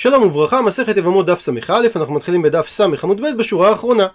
שלום וברכה, מסכת יבמות דף ס"א, אנחנו מתחילים בדף ס' עמוד ב' בשורה האחרונה.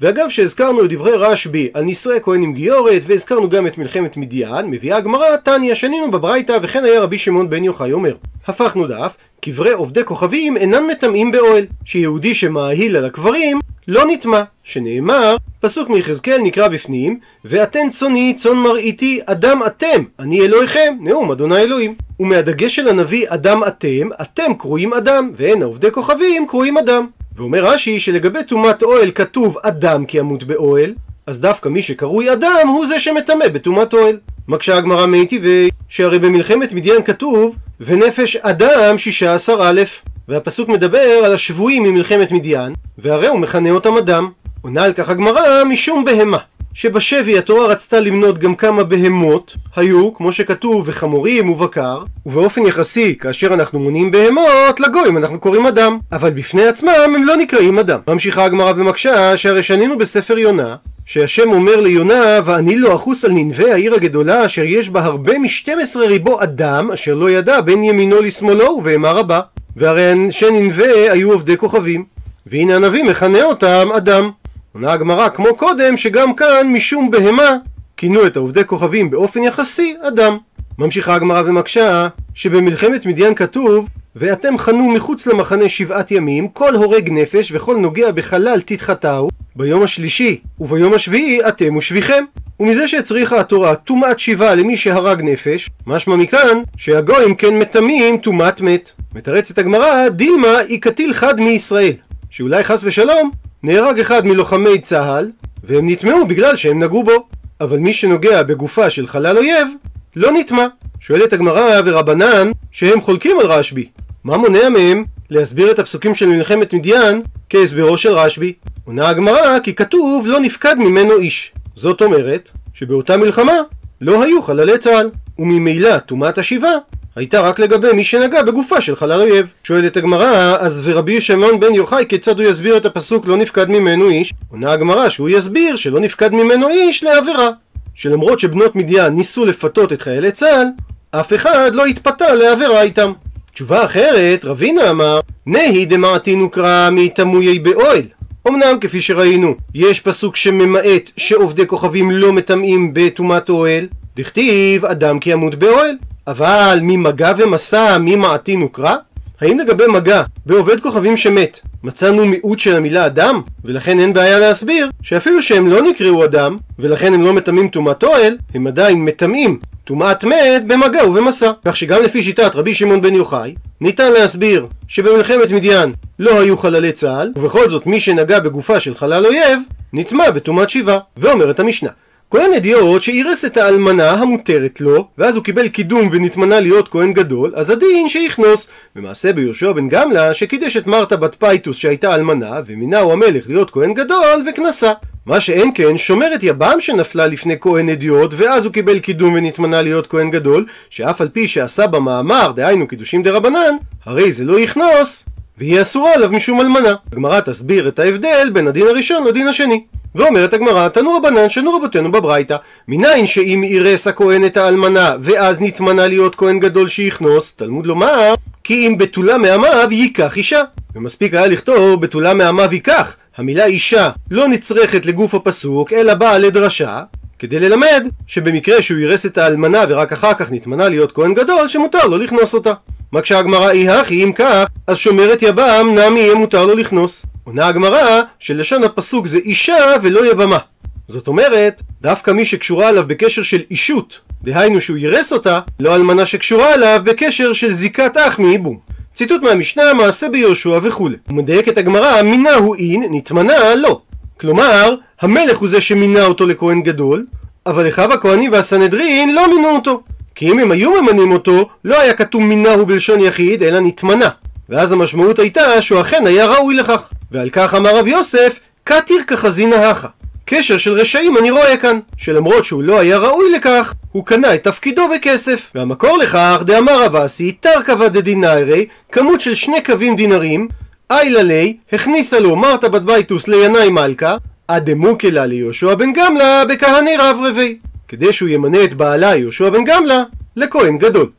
ואגב שהזכרנו את דברי רשב"י על נישואי כהן עם גיורת והזכרנו גם את מלחמת מדיין, מביאה הגמרא, תניא, שנינו בברייתא וכן היה רבי שמעון בן יוחאי אומר. הפכנו דף, קברי עובדי כוכבים אינם מטמאים באוהל, שיהודי שמאהיל על הקברים לא נטמע, שנאמר, פסוק מיחזקאל נקרא בפנים, ואתן צוני צאן מרעיתי אדם אתם, אני אלוהיכם, נאום אדוני אלוהים. ומהדגש של הנביא אדם אתם, אתם קרויים אדם, ואין העובדי כוכבים קרויים אדם. ואומר רש"י שלגבי טומאת אוהל כתוב אדם כי ימות באוהל, אז דווקא מי שקרוי אדם הוא זה שמטמא בטומאת אוהל. מקשה הגמרא מי טבעי, שהרי במלחמת מדיין כתוב ונפש אדם שישה עשר א', והפסוק מדבר על השבויים ממלחמת מדיין, והרי הוא מכנה אותם אדם. עונה על כך הגמרא משום בהמה. שבשבי התורה רצתה למנות גם כמה בהמות, היו, כמו שכתוב, וחמורים ובקר, ובאופן יחסי, כאשר אנחנו מונים בהמות, לגויים אנחנו קוראים אדם, אבל בפני עצמם הם לא נקראים אדם. ממשיכה הגמרא ומקשה, שהרי שנינו בספר יונה, שהשם אומר ליונה, ואני לא אחוס על ננבי העיר הגדולה, אשר יש בה הרבה משתים עשרה ריבו אדם, אשר לא ידע בין ימינו לשמאלו ובהמה רבה. והרי אנשי ננבי היו עובדי כוכבים, והנה הנביא מכנה אותם אדם. עונה הגמרא כמו קודם שגם כאן משום בהמה כינו את העובדי כוכבים באופן יחסי אדם. ממשיכה הגמרא ומקשה שבמלחמת מדיין כתוב ואתם חנו מחוץ למחנה שבעת ימים כל הורג נפש וכל נוגע בחלל תתחתהו. ביום השלישי וביום השביעי אתם ושביכם. ומזה שהצריכה התורה טומאת שיבה למי שהרג נפש משמע מכאן שהגויים כן מטמאים טומאת מת. מתרצת הגמרא דילמה היא קטיל חד מישראל שאולי חס ושלום נהרג אחד מלוחמי צה"ל, והם נטמעו בגלל שהם נגעו בו. אבל מי שנוגע בגופה של חלל אויב, לא נטמע. שואלת הגמרא ורבנן, שהם חולקים על רשב"י. מה מונע מהם להסביר את הפסוקים של מלחמת מדיין כהסברו של רשב"י? עונה הגמרא כי כתוב לא נפקד ממנו איש. זאת אומרת שבאותה מלחמה לא היו חללי צה"ל, וממילא טומאת השיבה הייתה רק לגבי מי שנגע בגופה של חלל אויב. שואלת הגמרא, אז ורבי שמעון בן יוחאי כיצד הוא יסביר את הפסוק לא נפקד ממנו איש? עונה הגמרא שהוא יסביר שלא נפקד ממנו איש לעבירה. שלמרות שבנות מדיין ניסו לפתות את חיילי צה"ל, אף אחד לא התפתה לעבירה איתם. תשובה אחרת, רבינה אמר, נהי דמעתינו קרא מתמויי באוהל. אמנם כפי שראינו, יש פסוק שממעט שעובדי כוכבים לא מטמאים בטומאת אוהל, דכתיב אדם כי ימות באוהל. אבל ממגע ומסע מי מעטין וקרא? האם לגבי מגע בעובד כוכבים שמת מצאנו מיעוט של המילה אדם? ולכן אין בעיה להסביר שאפילו שהם לא נקראו אדם ולכן הם לא מטמאים טומאת אוהל הם עדיין מטמאים טומאת מת במגע ובמשא כך שגם לפי שיטת רבי שמעון בן יוחאי ניתן להסביר שבמלחמת מדיין לא היו חללי צה"ל ובכל זאת מי שנגע בגופה של חלל אויב נטמע בטומאת שבעה ואומרת המשנה כהן הדיוט שאירס את האלמנה המותרת לו, ואז הוא קיבל קידום ונתמנה להיות כהן גדול, אז הדין שיכנוס. ומעשה ביהושע בן גמלא שקידש את מרתא בת בייתוס שהייתה אלמנה, ומינהו המלך להיות כהן גדול וכנסה. מה שאין כן, שומרת יבם שנפלה לפני כהן אדיוט, ואז הוא קיבל קידום ונתמנה להיות כהן גדול, שאף על פי שעשה במאמר, דהיינו קידושים דרבנן, הרי זה לא יכנוס, והיא אסורה עליו משום אלמנה. הגמרא תסביר את ההבדל בין הדין הראשון לדין השני. ואומרת הגמרא, תנו רבנן שנו רבותינו בברייתא, מניין שאם אירס הכהן את האלמנה, ואז נתמנה להיות כהן גדול שיכנוס, תלמוד לומר, כי אם בתולה מעמיו ייקח אישה. ומספיק היה לכתוב בתולה מעמיו ייקח. המילה אישה לא נצרכת לגוף הפסוק, אלא באה לדרשה, כדי ללמד שבמקרה שהוא אירס את האלמנה ורק אחר כך נתמנה להיות כהן גדול, שמותר לו לכנוס אותה. מקשה הגמרא אי הכי אם כך, אז שומרת יבם נמי יהיה מותר לו לכנוס. עונה הגמרא שלשון הפסוק זה אישה ולא יבמה. זאת אומרת, דווקא מי שקשורה עליו בקשר של אישות, דהיינו שהוא ירס אותה, לא אלמנה שקשורה עליו בקשר של זיקת אח מייבום. ציטוט מהמשנה, מעשה ביהושע וכולי. הוא מדייק את הגמרא, מינה הוא אין, נתמנה לא. כלומר, המלך הוא זה שמינה אותו לכהן גדול, אבל אחיו הכהנים והסנהדרין לא מינו אותו. כי אם הם היו ממנים אותו, לא היה כתוב מינהו בלשון יחיד, אלא נתמנה. ואז המשמעות הייתה שהוא אכן היה ראוי לכך. ועל כך אמר רב יוסף, קטיר כחזינא הכה. קשר של רשעים אני רואה כאן, שלמרות שהוא לא היה ראוי לכך, הוא קנה את תפקידו בכסף. והמקור לכך, דאמר רב אסי, תרכבה דדינארי, כמות של שני קבים דינרים, עיילא ליה, הכניסה לו מרתא בת בייתוס לינאי מלכא, עד דמוקי ליה ליהושע בן גמלא בכהני רברבי. כדי שהוא ימנה את בעלה יהושע בן גמלא לכהן גדול.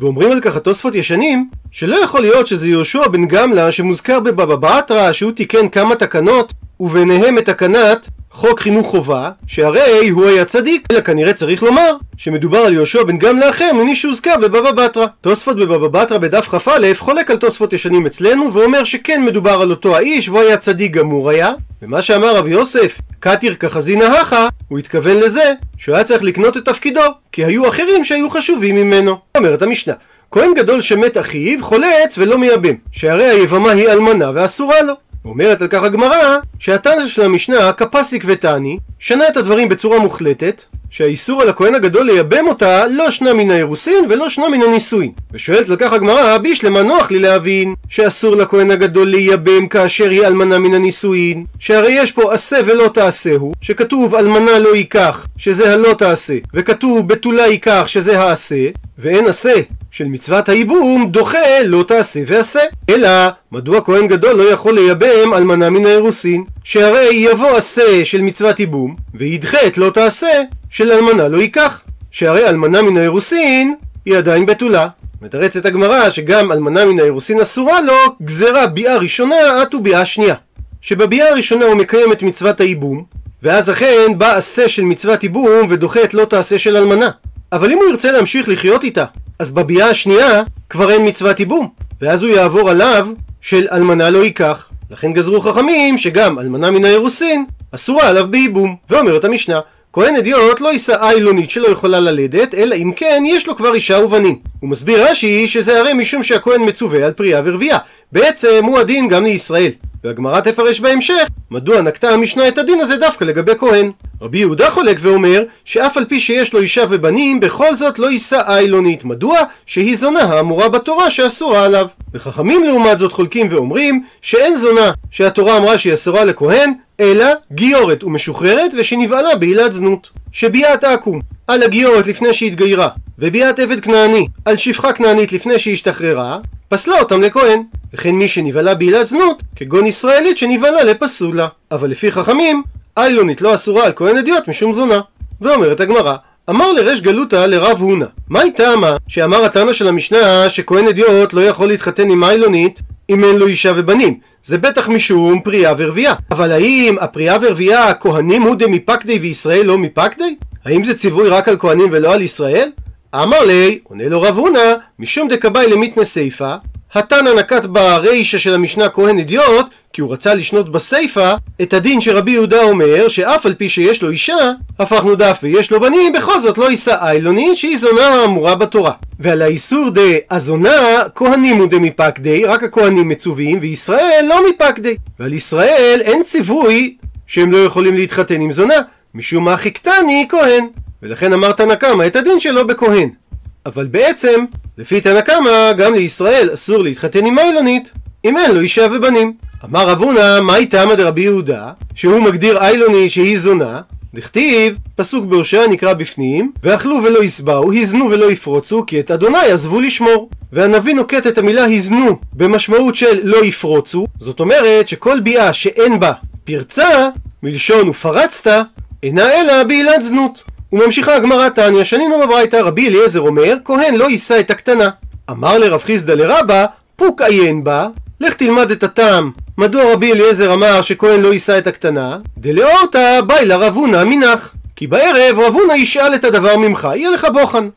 ואומרים על כך התוספות ישנים, שלא יכול להיות שזה יהושע בן גמלא שמוזכר בבבא בתרא שהוא תיקן כמה תקנות, וביניהם את תקנת חוק חינוך חובה, שהרי הוא היה צדיק, אלא כנראה צריך לומר שמדובר על יהושע בן גמלא אחר ממי שהוזכר בבבא בתרא. תוספות בבבא בתרא בדף כ"א חולק על תוספות ישנים אצלנו ואומר שכן מדובר על אותו האיש והוא היה צדיק גמור היה, ומה שאמר רב יוסף, קטיר קא חזינא הכא, הוא התכוון לזה שהוא היה צריך לקנות את תפקידו, כי היו אחרים שהיו חשובים ממנו. אומרת המשנה, כהן גדול שמת אחיו, חולץ ולא מייבם, שהרי היבמה היא אלמנה ואסורה לו. אומרת על כך הגמרא שהתנא של המשנה, קא פסיק ותני, שנה את הדברים בצורה מוחלטת, שהאיסור על הכהן הגדול לייבם אותה לא שנה מן האירוסין ולא שנה מן הנישואין. ושואלת על כך הגמרא, בשלמא נוח לי להבין שאסור לכהן הגדול לייבם כאשר היא אלמנה מן הנישואין, שהרי יש פה עשה ולא תעשה, שכתוב אלמנה לא ייקח, שזה הלא תעשה, וכתוב בתולה ייקח, שזה העשה, ואין עשה של מצוות הייבום דוחה לא תעשה ועשה. אלא, מדוע כהן גדול לא יכול לייבם אלמנה מן האירוסין? שהרי יבוא עשה של מצוות ייבום, וידחה את לא תעשה של אלמנה לא ייקח. שהרי אלמנה מן האירוסין היא עדיין בתולה. מתרצת הגמרא שגם אלמנה מן האירוסין אסורה לו גזרה ביאה ראשונה עד וביאה שנייה. שבביאה הראשונה הוא מקיים את מצוות הייבום, ואז אכן בא עשה של מצוות ייבום ודוחה את לא תעשה של אלמנה. אבל אם הוא ירצה להמשיך לחיות איתה, אז בביאה השנייה כבר אין מצוות ייבום, ואז הוא יעבור עליו של אלמנה לא ייקח. לכן גזרו חכמים שגם אלמנה מן האירוסין אסורה עליו בייבום. ואומרת המשנה, כהן אדיוט לא יישא איילונית שלא יכולה ללדת, אלא אם כן יש לו כבר אישה ובנים. הוא מסביר רש"י שזה הרי משום שהכהן מצווה על פרייה ורבייה. בעצם הוא הדין גם לישראל. והגמרא תפרש בהמשך מדוע נקטה המשנה את הדין הזה דווקא לגבי כהן. רבי יהודה חולק ואומר שאף על פי שיש לו אישה ובנים בכל זאת לא יישא איילונית. מדוע? שהיא זונה האמורה בתורה שאסורה עליו. וחכמים לעומת זאת חולקים ואומרים שאין זונה שהתורה אמרה שהיא אסורה לכהן אלא גיורת ומשוחררת ושנבעלה בעילת זנות. שביאת עכו"ם על הגיורת לפני שהתגיירה וביאת עבד כנעני על שפחה כנענית לפני שהשתחררה פסלה אותם לכהן. וכן מי שנבהלה בעילת זנות כגון ישראלית שנבהלה לפסולה. אבל לפי חכמים איילונית לא אסורה על כהן אדיוט משום זונה. ואומרת הגמרא אמר לריש גלותא לרב הונא. מהי טעמה? שאמר התנא של המשנה שכהן אדיוט לא יכול להתחתן עם איילונית אם אין לו אישה ובנים. זה בטח משום פרייה ורבייה. אבל האם הפרייה ורבייה כהנים הוא דמפקדי וישראל לא מפקדי? האם זה ציווי רק על כהנים ולא על ישראל? אמר לי, עונה לו רב הונא, משום דקבאי למיתנה סיפא, התנא נקט ברישא של המשנה כהן אדיוט, כי הוא רצה לשנות בסיפא את הדין שרבי יהודה אומר, שאף על פי שיש לו אישה, הפכנו דף ויש לו בנים, בכל זאת לא יישא איילונית, שהיא זונה האמורה בתורה. ועל האיסור דאזונה, כהנים הוא דמפקדי, רק הכהנים מצווים, וישראל לא מפקדי. ועל ישראל אין ציווי שהם לא יכולים להתחתן עם זונה, משום מה חיכתני כהן. ולכן אמר תנא קמא את הדין שלו בכהן. אבל בעצם, לפי תנא קמא, גם לישראל אסור להתחתן עם איילונית, אם אין לו אישה ובנים. אמר רב הונא, מהי טעמא דרבי יהודה, שהוא מגדיר איילונית שהיא זונה, דכתיב, פסוק בהושע נקרא בפנים, ואכלו ולא יסבאו, הזנו ולא יפרוצו, כי את אדוני עזבו לשמור. והנביא נוקט את המילה הזנו במשמעות של לא יפרוצו, זאת אומרת שכל ביאה שאין בה פרצה, מלשון ופרצת, אינה אלא בעילת זנות. וממשיכה הגמרא תניא, שנינו בברייתא, רבי אליעזר אומר, כהן לא יישא את הקטנה. אמר לרב חיסדא לרבא, פוק עיין בה, לך תלמד את הטעם. מדוע רבי אליעזר אמר שכהן לא יישא את הקטנה? דלאורתא באי לרב הונא מנח. כי בערב רב הונא ישאל את הדבר ממך, יהיה לך בוחן.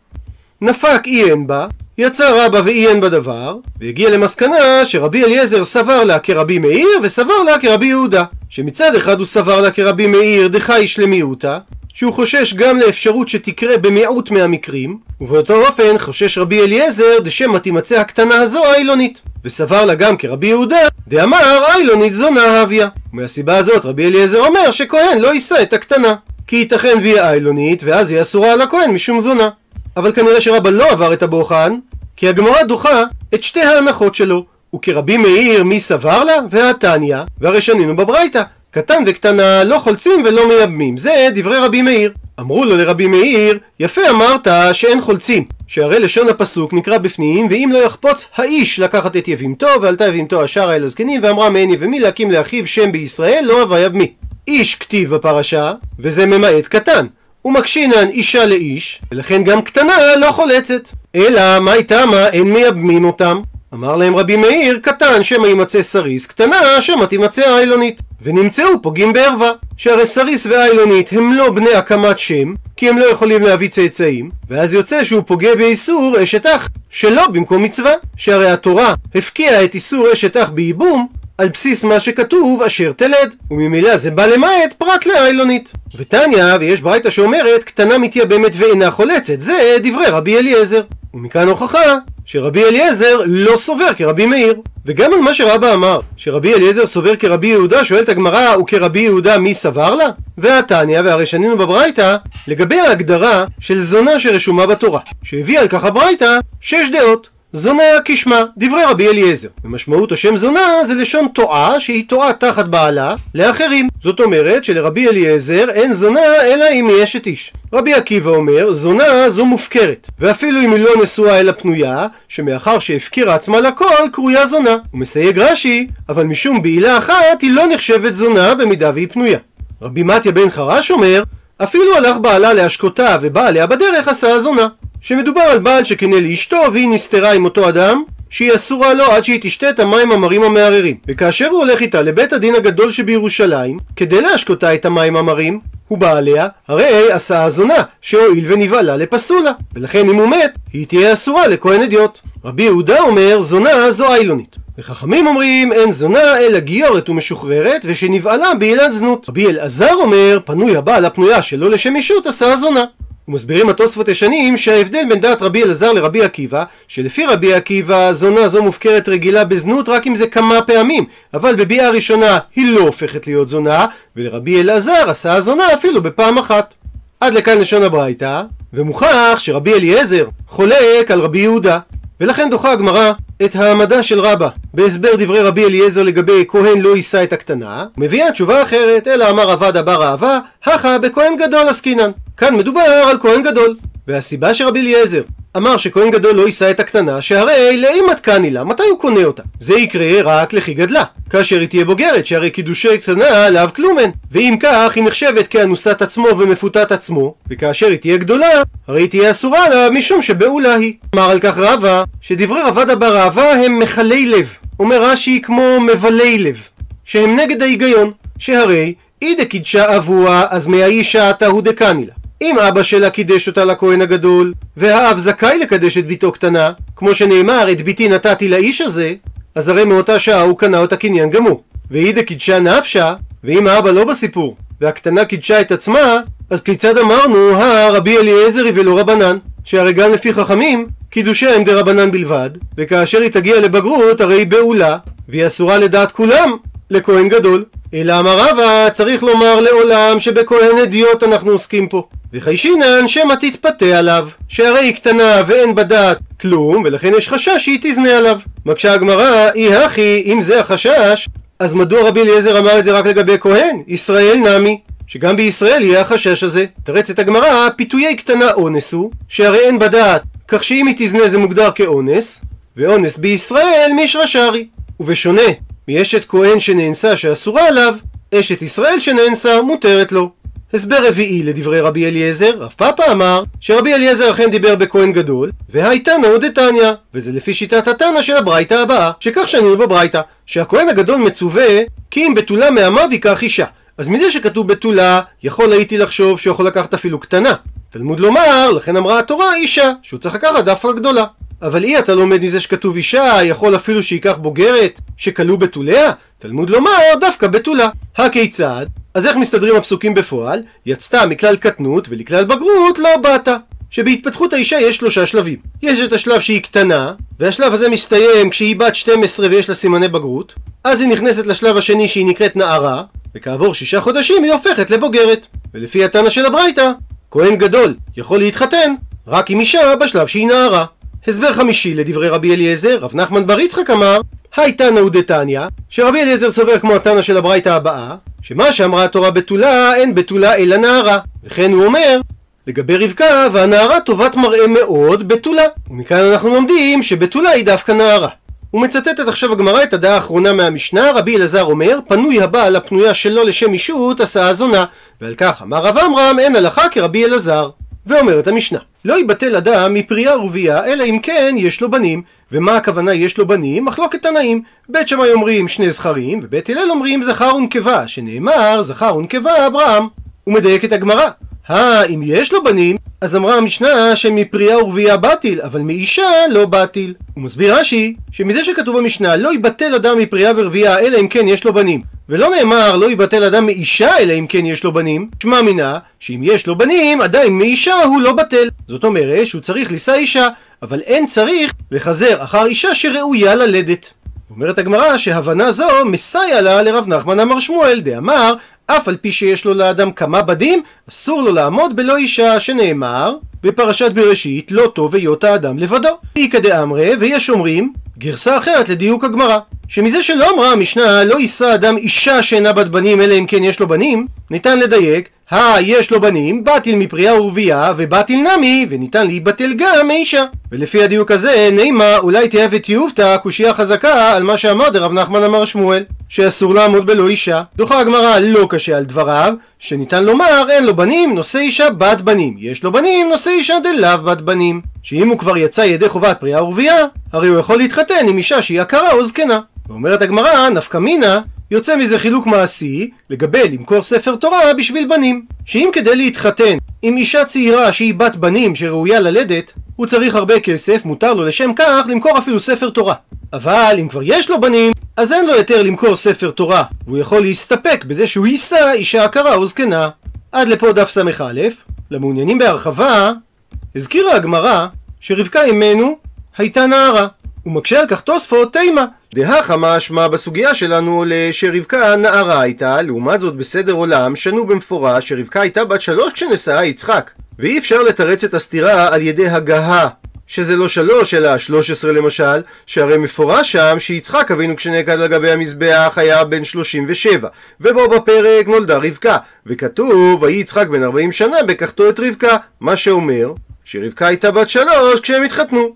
נפק עיין בה, יצא רבא ועיין בדבר, והגיע למסקנה שרבי אליעזר סבר לה כרבי מאיר וסבר לה כרבי יהודה. שמצד אחד הוא סבר לה כרבי מאיר דחייש למיעוטה, שהוא חושש גם לאפשרות שתקרה במיעוט מהמקרים, ובאותו אופן חושש רבי אליעזר דשמא תימצא הקטנה הזו איילונית. וסבר לה גם כרבי יהודה, דאמר איילונית זונה הוויה. ומהסיבה הזאת רבי אליעזר אומר שכהן לא יישא את הקטנה. כי ייתכן והיא איילונית, ואז היא אסורה על הכהן משום זונה. אבל כנראה שרבא לא עבר את הבוחן, כי הגמרא דוחה את שתי ההנחות שלו. וכרבי מאיר מי סבר לה? והתניא, והרי שנינו בברייתא. קטן וקטנה לא חולצים ולא מייבמים, זה דברי רבי מאיר. אמרו לו לרבי מאיר, יפה אמרת שאין חולצים, שהרי לשון הפסוק נקרא בפנים, ואם לא יחפוץ האיש לקחת את יבימתו, ועלתה יבימתו השרה אל הזקנים, ואמרה מעין יבמי להקים לאחיו שם בישראל, לא אבה יבמי. איש כתיב בפרשה, וזה ממעט קטן. ומקשינן אישה לאיש, ולכן גם קטנה לא חולצת. אלא מאי טעמא אין מייבמים אותם. אמר להם רבי מאיר, קטן שמא יימצא סריס, קטנה שמא תימצא איילונית. ונמצאו פוגעים בערווה. שהרי סריס ואיילונית הם לא בני הקמת שם, כי הם לא יכולים להביא צאצאים, ואז יוצא שהוא פוגע באיסור אשת אח, שלא במקום מצווה. שהרי התורה הפקיעה את איסור אשת אח בייבום, על בסיס מה שכתוב אשר תלד, וממילא זה בא למעט פרט לאיילונית. ותניא, ויש ברייתא שאומרת, קטנה מתייבמת ואינה חולצת, זה דברי רבי אליעזר. ומכאן הוכחה שרבי אליעזר לא סובר כרבי מאיר. וגם על מה שרבא אמר, שרבי אליעזר סובר כרבי יהודה, שואלת הגמרא, וכרבי יהודה מי סבר לה? והתניא, והרי שנינו בברייתא, לגבי ההגדרה של זונה שרשומה בתורה, שהביאה על כך הברייתא שש דעות. זונה כשמה, דברי רבי אליעזר. ומשמעות השם זונה זה לשון טועה שהיא טועה תחת בעלה לאחרים. זאת אומרת שלרבי אליעזר אין זונה אלא אם היא אשת איש. רבי עקיבא אומר זונה זו מופקרת ואפילו אם היא לא נשואה אלא פנויה שמאחר שהפקירה עצמה לכל קרויה זונה. הוא מסייג רש"י אבל משום בעילה אחת היא לא נחשבת זונה במידה והיא פנויה. רבי מתיה בן חרש אומר אפילו הלך בעלה להשקותה ובא עליה בדרך עשה זונה. שמדובר על בעל שקנה לאשתו והיא נסתרה עם אותו אדם שהיא אסורה לו עד שהיא תשתה את המים המרים המערערים וכאשר הוא הולך איתה לבית הדין הגדול שבירושלים כדי להשקותה את המים המרים הוא בא עליה, הרי עשה הזונה, שהואיל ונבהלה לפסולה, ולכן אם הוא מת, היא תהיה אסורה לכהן אדיוט. רבי יהודה אומר, זונה זו איילונית. וחכמים אומרים, אין זונה אלא גיורת ומשוחררת, ושנבהלה בעילת זנות. רבי אלעזר אומר, פנוי הבעל הפנויה שלא לשם אישות עשה הזונה. ומסבירים התוספות ישנים שההבדל בין דעת רבי אלעזר לרבי עקיבא שלפי רבי עקיבא זונה זו מופקרת רגילה בזנות רק אם זה כמה פעמים אבל בביאה הראשונה היא לא הופכת להיות זונה ולרבי אלעזר עשה הזונה אפילו בפעם אחת. עד לכאן לשון הברייתא ומוכח שרבי אליעזר חולק על רבי יהודה. ולכן דוחה הגמרא את העמדה של רבא בהסבר דברי רבי אליעזר לגבי כהן לא יישא את הקטנה מביאה תשובה אחרת אלא אמר עבד אבר אהבה הכה בכהן גדול עסקינן כאן מדובר על כהן גדול והסיבה שרבי אליעזר אמר שכהן גדול לא יישא את הקטנה שהרי לאימת קני לה מתי הוא קונה אותה? זה יקרה רק לכי גדלה כאשר היא תהיה בוגרת שהרי קידושי קטנה לאו כלומן. ואם כך היא נחשבת כאנוסת עצמו ומפותת עצמו וכאשר היא תהיה גדולה הרי היא תהיה אסורה לה משום שבעולה היא. אמר על כך רבא שדברי רבד אבר אהבה הם מכלי לב. אומר רש"י כמו מבלי לב שהם נגד ההיגיון שהרי אי דקידשה אבוה אז מהאישה תהו דקני לה אם אבא שלה קידש אותה לכהן הגדול, והאב זכאי לקדש את בתו קטנה, כמו שנאמר, את ביתי נתתי לאיש הזה, אז הרי מאותה שעה הוא קנה אותה קניין גמור. ואידה קידשה נפשה, ואם האבא לא בסיפור, והקטנה קידשה את עצמה, אז כיצד אמרנו, הרבי אליעזרי ולא רבנן? שהרי גם לפי חכמים, קידושי הם דרבנן בלבד, וכאשר היא תגיע לבגרות הרי היא בעולה, והיא אסורה לדעת כולם, לכהן גדול. אלא אמר רבא, צריך לומר לעולם שבכהן אדיוט אנחנו עוסקים פה. וחיישינן שמא תתפתה עליו, שהרי היא קטנה ואין בדעת כלום, ולכן יש חשש שהיא תזנה עליו. מקשה הגמרא, אי הכי, אם זה החשש, אז מדוע רבי אליעזר אמר את זה רק לגבי כהן? ישראל נמי. שגם בישראל יהיה החשש הזה. תרצת הגמרא, פיתויי קטנה אונס הוא, שהרי אין בדעת, כך שאם היא תזנה זה מוגדר כאונס, ואונס בישראל מישרא שרי. ובשונה מאשת כהן שנאנסה שאסורה עליו, אשת ישראל שנאנסה מותרת לו. הסבר רביעי לדברי רבי אליעזר, רב פאפה אמר שרבי אליעזר אכן דיבר בכהן גדול, והייתנא הוא דתניא, וזה לפי שיטת התנא של הברייתא הבאה, שכך שנינו בברייתא, שהכהן הגדול מצווה כי אם בתולה מעמיו ייקח אישה. אז מזה שכתוב בתולה, יכול הייתי לחשוב שהוא יכול לקחת אפילו קטנה. תלמוד לומר, לכן אמרה התורה אישה, שהוא צריך לקחת דווקא גדולה. אבל אי אתה לומד מזה שכתוב אישה, יכול אפילו שייקח בוגרת, שכלו בתוליה? תלמוד לומר דווקא בתולה. הכיצד? אז איך מסתדרים הפסוקים בפועל? יצתה מכלל קטנות ולכלל בגרות לא באת. שבהתפתחות האישה יש שלושה שלבים. יש את השלב שהיא קטנה, והשלב הזה מסתיים כשהיא בת 12 ויש לה סימני בגרות, אז היא נכנסת לשלב השני שהיא נקראת נערה, וכעבור שישה חודשים היא הופכת לבוגרת. ולפי התנא של הברייתא, כהן גדול יכול להתחתן רק עם אישה בשלב שהיא נערה. הסבר חמישי לדברי רבי אליעזר, רב נחמן בר יצחק אמר, היי תנא ודתניא, שרבי אליעזר סובר כמו התנא של הברייתא הבאה, שמה שאמרה התורה בתולה, אין בתולה אלא נערה. וכן הוא אומר, לגבי רבקה, והנערה טובת מראה מאוד בתולה. ומכאן אנחנו לומדים שבתולה היא דווקא נערה. ומצטטת עכשיו הגמרא את הדעה האחרונה מהמשנה, רבי אלעזר אומר, פנוי הבעל הפנויה שלא לשם אישות עשה הזונה, ועל כך אמר רב עמרם, אין הלכה כרבי אלעזר. ואומרת המשנה, לא יבטל אדם מפרייה ורבייה, אלא אם כן יש לו בנים. ומה הכוונה יש לו בנים? מחלוקת תנאים. בית שמאי אומרים שני זכרים, ובית הלל אומרים זכר ונקבה, שנאמר זכר ונקבה אברהם. הוא מדייק את הגמרא. אה, אם יש לו בנים, אז אמרה המשנה שמפרייה ורבייה בטיל, אבל מאישה לא בטיל. הוא מסביר רש"י, שמזה שכתוב במשנה לא יבטל אדם מפרייה ורבייה אלא אם כן יש לו בנים, ולא נאמר לא יבטל אדם מאישה אלא אם כן יש לו בנים, שמע מינה שאם יש לו בנים עדיין מאישה הוא לא בטל. זאת אומרת שהוא צריך לישא אישה, אבל אין צריך לחזר אחר אישה שראויה ללדת. אומרת הגמרא שהבנה זו מסייע לה לרב נחמן אמר שמואל דאמר אף על פי שיש לו לאדם כמה בדים, אסור לו לעמוד בלא אישה, שנאמר בפרשת בראשית, לא טוב היות האדם לבדו. איכא דאמרי, ויש אומרים, גרסה אחרת לדיוק הגמרא, שמזה שלא אמרה המשנה לא יישא אדם אישה שאינה בת בנים אלא אם כן יש לו בנים, ניתן לדייק הא יש לו בנים, בטיל מפרייה ורבייה, ובטיל נמי, וניתן להיבטל גם מאישה. ולפי הדיוק הזה, נימה אולי תהיה ותיובתא קושייה חזקה על מה שאמר דרב נחמן אמר שמואל, שאסור לעמוד בלא אישה. דוחה הגמרא לא קשה על דבריו, שניתן לומר אין לו בנים, נושא אישה בת בנים. יש לו בנים, נושא אישה דלאו בת בנים. שאם הוא כבר יצא ידי חובת פרייה ורבייה, הרי הוא יכול להתחתן עם אישה שהיא עקרה או זקנה. ואומרת הגמרא, נפקא מינה, יוצא מזה חילוק מעשי לגבי למכור ספר תורה בשביל בנים. שאם כדי להתחתן עם אישה צעירה שהיא בת בנים שראויה ללדת, הוא צריך הרבה כסף, מותר לו לשם כך למכור אפילו ספר תורה. אבל אם כבר יש לו בנים, אז אין לו יותר למכור ספר תורה, והוא יכול להסתפק בזה שהוא יישא אישה עקרה או זקנה. עד לפה דף ס"א, למעוניינים בהרחבה, הזכירה הגמרא שרבקה אמנו הייתה נערה. הוא מקשה על כך תוספות תימה. דהכה משמע בסוגיה שלנו עולה שרבקה נערה הייתה, לעומת זאת בסדר עולם שנו במפורש שרבקה הייתה בת שלוש כשנשאה יצחק. ואי אפשר לתרץ את הסתירה על ידי הגהה. שזה לא שלוש אלא שלוש עשרה למשל, שהרי מפורש שם שיצחק אבינו כשנעקד על גבי המזבח היה בן שלושים ושבע, ובו בפרק נולדה רבקה, וכתוב ויהי יצחק בן ארבעים שנה בקחתו את רבקה, מה שאומר שרבקה הייתה בת שלוש כשהם התחתנו.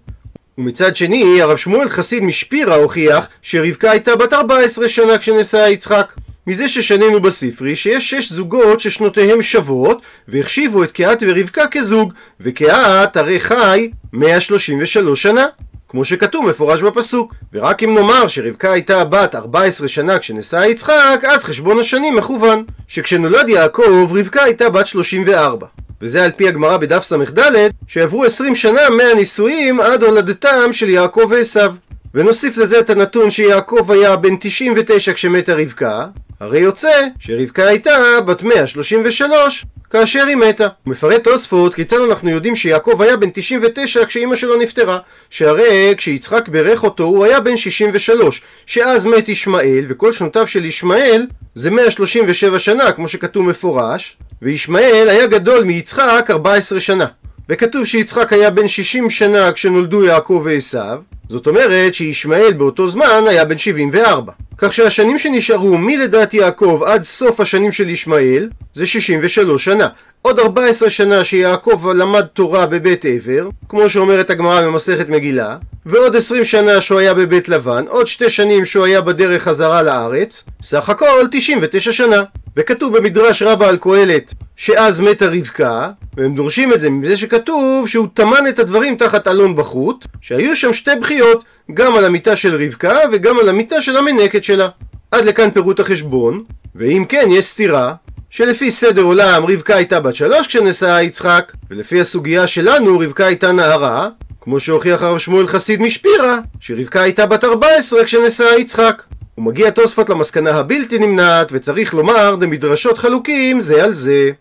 ומצד שני, הרב שמואל חסיד משפירה הוכיח שרבקה הייתה בת 14 שנה כשנשאה יצחק. מזה ששנינו בספרי שיש שש זוגות ששנותיהם שוות והחשיבו את קהת ורבקה כזוג וקהת הרי חי 133 שנה כמו שכתוב מפורש בפסוק ורק אם נאמר שרבקה הייתה בת 14 שנה כשנשאה יצחק אז חשבון השנים מכוון שכשנולד יעקב רבקה הייתה בת 34 וזה על פי הגמרא בדף ס"ד, שעברו עשרים שנה מהנישואים עד הולדתם של יעקב ועשיו. ונוסיף לזה את הנתון שיעקב היה בן 99 כשמתה רבקה, הרי יוצא שרבקה הייתה בת 133 כאשר היא מתה. הוא מפרט תוספות כיצד אנחנו יודעים שיעקב היה בן 99 כשאימא שלו נפטרה, שהרי כשיצחק בירך אותו הוא היה בן 63, שאז מת ישמעאל, וכל שנותיו של ישמעאל זה 137 שנה כמו שכתוב מפורש, וישמעאל היה גדול מיצחק 14 שנה. וכתוב שיצחק היה בן 60 שנה כשנולדו יעקב ועשיו, זאת אומרת שישמעאל באותו זמן היה בן 74. כך שהשנים שנשארו מלידת יעקב עד סוף השנים של ישמעאל זה 63 שנה. עוד 14 שנה שיעקב למד תורה בבית עבר, כמו שאומרת הגמרא במסכת מגילה, ועוד 20 שנה שהוא היה בבית לבן, עוד שתי שנים שהוא היה בדרך חזרה לארץ, סך הכל 99 שנה. וכתוב במדרש רבה על קהלת שאז מתה רבקה, והם דורשים את זה מזה שכתוב שהוא טמן את הדברים תחת אלון בחוט, שהיו שם שתי בחיות, גם על המיטה של רבקה וגם על המיטה של המנקת שלה. עד לכאן פירוט החשבון, ואם כן יש סתירה, שלפי סדר עולם רבקה הייתה בת שלוש כשנשאה יצחק, ולפי הסוגיה שלנו רבקה הייתה נערה, כמו שהוכיח הרב שמואל חסיד משפירה, שרבקה הייתה בת 14 כשנשאה יצחק. ומגיע תוספות למסקנה הבלתי נמנעת, וצריך לומר דמדרשות חלוקים זה על זה.